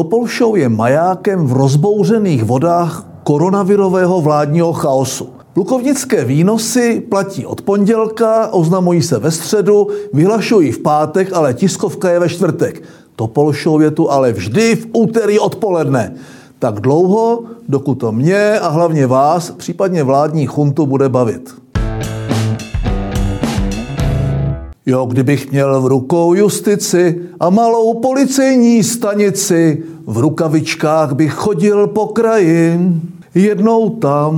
Topol Show je majákem v rozbouřených vodách koronavirového vládního chaosu. Plukovnické výnosy platí od pondělka, oznamují se ve středu, vyhlašují v pátek, ale tiskovka je ve čtvrtek. Topol Show je tu ale vždy v úterý odpoledne. Tak dlouho, dokud to mě a hlavně vás, případně vládní chuntu bude bavit. Jo, kdybych měl v rukou justici a malou policejní stanici, v rukavičkách bych chodil po kraji, jednou tam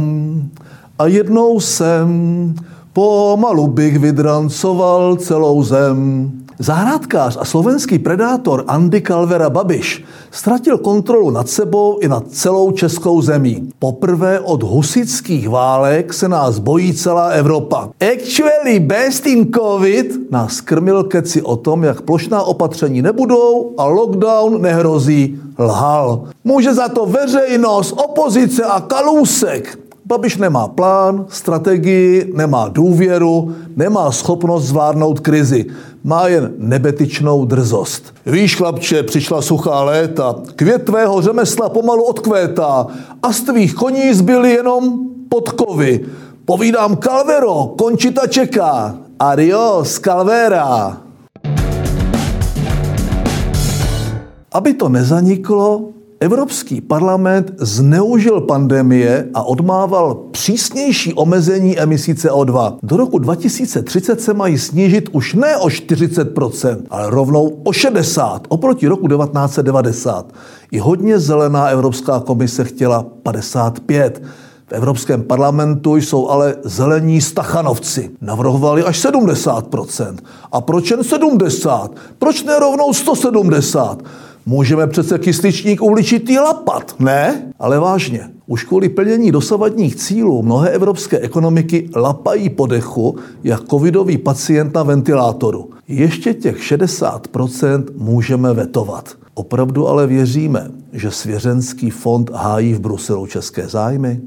a jednou sem, pomalu bych vydrancoval celou zem. Zahrádkář a slovenský predátor Andy Calvera Babiš ztratil kontrolu nad sebou i nad celou českou zemí. Poprvé od husických válek se nás bojí celá Evropa. Actually best in covid nás krmil keci o tom, jak plošná opatření nebudou a lockdown nehrozí. Lhal. Může za to veřejnost, opozice a kalůsek. Babiš nemá plán, strategii, nemá důvěru, nemá schopnost zvládnout krizi. Má jen nebetyčnou drzost. Víš, chlapče, přišla suchá léta, květ tvého řemesla pomalu odkvétá a z tvých koní zbyly jenom podkovy. Povídám Calvero, končita čeká. Adios, Calvera. Aby to nezaniklo, Evropský parlament zneužil pandemie a odmával přísnější omezení emisí CO2. Do roku 2030 se mají snížit už ne o 40%, ale rovnou o 60% oproti roku 1990. I hodně zelená Evropská komise chtěla 55%. V Evropském parlamentu jsou ale zelení stachanovci. Navrhovali až 70%. A proč jen 70? Proč ne rovnou 170? Můžeme přece kysličník uličitý lapat, ne? Ale vážně, už kvůli plnění dosavadních cílů mnohé evropské ekonomiky lapají po dechu jak covidový pacient na ventilátoru. Ještě těch 60% můžeme vetovat. Opravdu ale věříme, že svěřenský fond hájí v Bruselu české zájmy?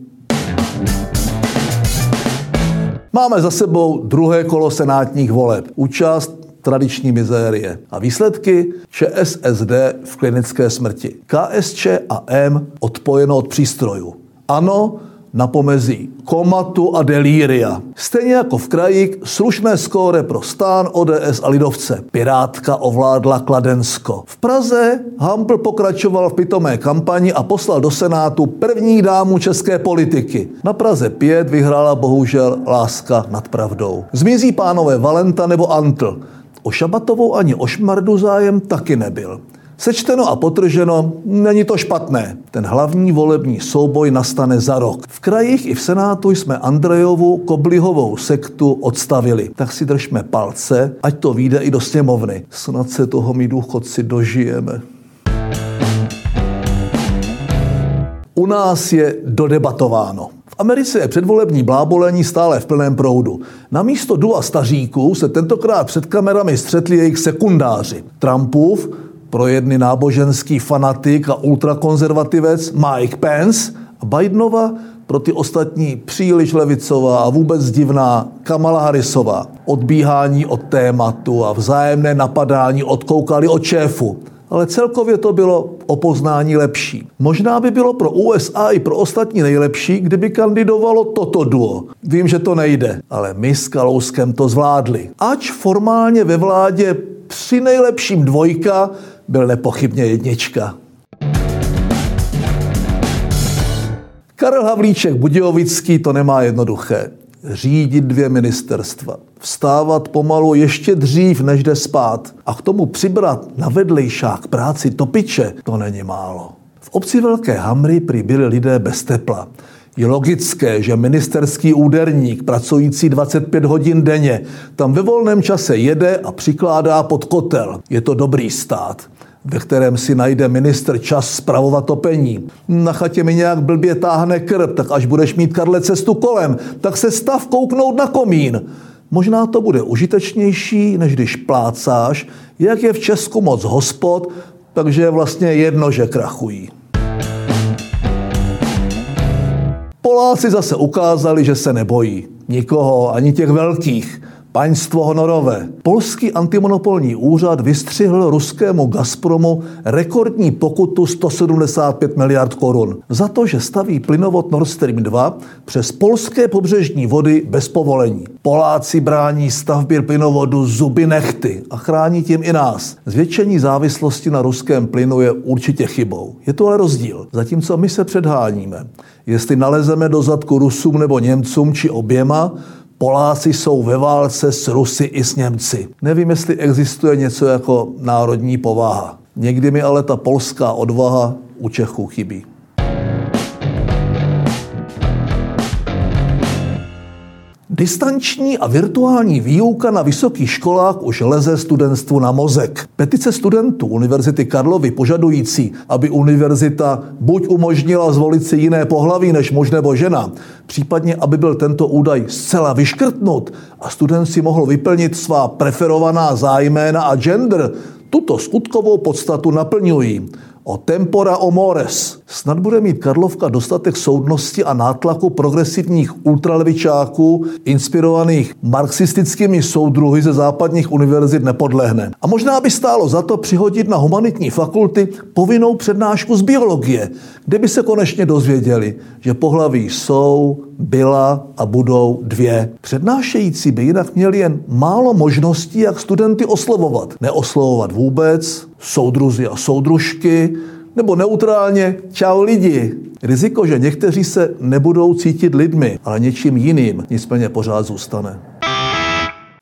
Máme za sebou druhé kolo senátních voleb. Účast tradiční mizérie. A výsledky ČSSD v klinické smrti. KSČ a M odpojeno od přístrojů. Ano, na pomezí komatu a delíria. Stejně jako v kraji slušné skóre pro stán, ODS a lidovce. Pirátka ovládla Kladensko. V Praze Hampl pokračoval v pitomé kampani a poslal do Senátu první dámu české politiky. Na Praze 5 vyhrála bohužel láska nad pravdou. Zmizí pánové Valenta nebo Antl. O Šabatovou ani o Šmardu zájem taky nebyl. Sečteno a potrženo, není to špatné. Ten hlavní volební souboj nastane za rok. V krajích i v Senátu jsme Andrejovu Koblihovou sektu odstavili. Tak si držme palce, ať to vyjde i do sněmovny. Snad se toho my důchodci dožijeme. U nás je dodebatováno. Americe je předvolební blábolení stále v plném proudu. Na místo dua staříků se tentokrát před kamerami střetli jejich sekundáři. Trumpův, pro jedny náboženský fanatik a ultrakonzervativec Mike Pence a Bidenova pro ty ostatní příliš levicová a vůbec divná Kamala Harrisová. Odbíhání od tématu a vzájemné napadání odkoukali od šéfu ale celkově to bylo o poznání lepší. Možná by bylo pro USA i pro ostatní nejlepší, kdyby kandidovalo toto duo. Vím, že to nejde, ale my s Kalouskem to zvládli. Ač formálně ve vládě při nejlepším dvojka byl nepochybně jednička. Karel Havlíček Budějovický to nemá jednoduché řídit dvě ministerstva, vstávat pomalu ještě dřív, než jde spát a k tomu přibrat na vedlejšák práci topiče, to není málo. V obci Velké Hamry prý byli lidé bez tepla. Je logické, že ministerský úderník, pracující 25 hodin denně, tam ve volném čase jede a přikládá pod kotel. Je to dobrý stát ve kterém si najde ministr čas spravovat topení. Na chatě mi nějak blbě táhne krb, tak až budeš mít Karle cestu kolem, tak se stav kouknout na komín. Možná to bude užitečnější, než když plácáš, jak je v Česku moc hospod, takže je vlastně jedno, že krachují. Poláci zase ukázali, že se nebojí. Nikoho, ani těch velkých. Paňstvo honorové. Polský antimonopolní úřad vystřihl ruskému Gazpromu rekordní pokutu 175 miliard korun za to, že staví plynovod Nord Stream 2 přes polské pobřežní vody bez povolení. Poláci brání stavbě plynovodu zuby nechty a chrání tím i nás. Zvětšení závislosti na ruském plynu je určitě chybou. Je to ale rozdíl. Zatímco my se předháníme. Jestli nalezeme do zadku Rusům nebo Němcům či oběma, Poláci jsou ve válce s Rusy i s Němci. Nevím, jestli existuje něco jako národní povaha. Někdy mi ale ta polská odvaha u Čechů chybí. Distanční a virtuální výuka na vysokých školách už leze studentstvu na mozek. Petice studentů Univerzity Karlovy požadující, aby univerzita buď umožnila zvolit si jiné pohlaví než muž nebo žena, případně aby byl tento údaj zcela vyškrtnut a student si mohl vyplnit svá preferovaná zájména a gender, tuto skutkovou podstatu naplňují o tempora o mores. Snad bude mít Karlovka dostatek soudnosti a nátlaku progresivních ultralevičáků, inspirovaných marxistickými soudruhy ze západních univerzit nepodlehne. A možná by stálo za to přihodit na humanitní fakulty povinnou přednášku z biologie, kde by se konečně dozvěděli, že pohlaví jsou, byla a budou dvě. Přednášející by jinak měli jen málo možností, jak studenty oslovovat. Neoslovovat vůbec, soudruzy a soudružky, nebo neutrálně čau lidi. Riziko, že někteří se nebudou cítit lidmi, ale něčím jiným, nicméně pořád zůstane.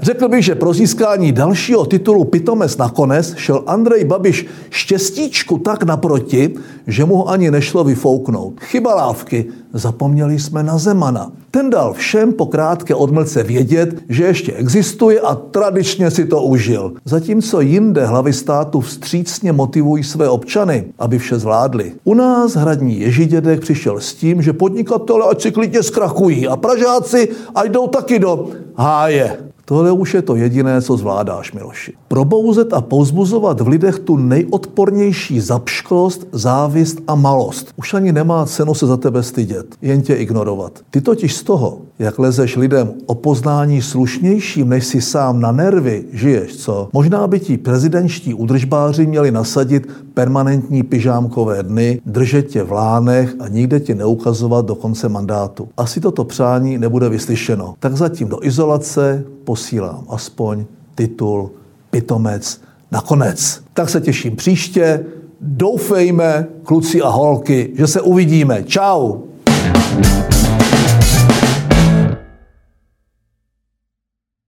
Řekl bych, že pro získání dalšího titulu Pitomec nakonec šel Andrej Babiš štěstíčku tak naproti, že mu ani nešlo vyfouknout. Chyba lávky, zapomněli jsme na Zemana. Ten dal všem po krátké odmlce vědět, že ještě existuje a tradičně si to užil. Zatímco jinde hlavy státu vstřícně motivují své občany, aby vše zvládli. U nás hradní Ježidědek přišel s tím, že podnikatele ať si klidně zkrachují a Pražáci ať jdou taky do háje. Tohle už je to jediné, co zvládáš, Miloši. Probouzet a pouzbuzovat v lidech tu nejodpornější zapšklost, závist a malost. Už ani nemá cenu se za tebe stydět, jen tě ignorovat. Ty totiž z toho, jak lezeš lidem o poznání slušnějším, než si sám na nervy žiješ, co? Možná by ti prezidentští udržbáři měli nasadit permanentní pyžámkové dny, držet tě v lánech a nikde tě neukazovat do konce mandátu. Asi toto přání nebude vyslyšeno. Tak zatím do izolace posílám aspoň titul Pitomec nakonec. Tak se těším příště. Doufejme, kluci a holky, že se uvidíme. Ciao.